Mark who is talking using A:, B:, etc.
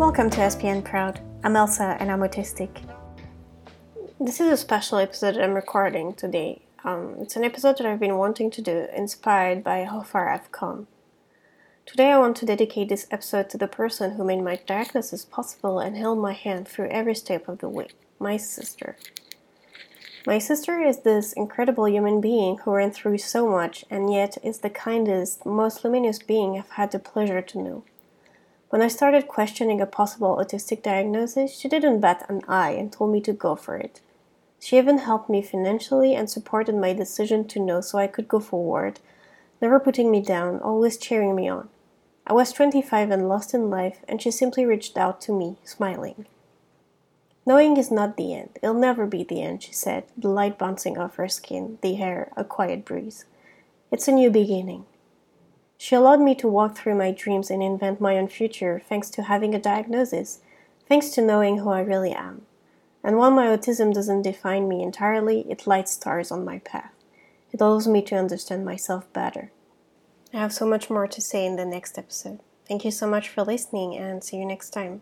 A: Welcome to SPN Proud. I'm Elsa and I'm autistic. This is a special episode I'm recording today. Um, it's an episode that I've been wanting to do, inspired by how far I've come. Today, I want to dedicate this episode to the person who made my diagnosis possible and held my hand through every step of the way my sister. My sister is this incredible human being who went through so much and yet is the kindest, most luminous being I've had the pleasure to know. When I started questioning a possible autistic diagnosis, she didn't bat an eye and told me to go for it. She even helped me financially and supported my decision to know so I could go forward, never putting me down, always cheering me on. I was 25 and lost in life, and she simply reached out to me, smiling. Knowing is not the end. It'll never be the end, she said, the light bouncing off her skin, the hair a quiet breeze. It's a new beginning. She allowed me to walk through my dreams and invent my own future thanks to having a diagnosis, thanks to knowing who I really am. And while my autism doesn't define me entirely, it lights stars on my path. It allows me to understand myself better. I have so much more to say in the next episode. Thank you so much for listening and see you next time.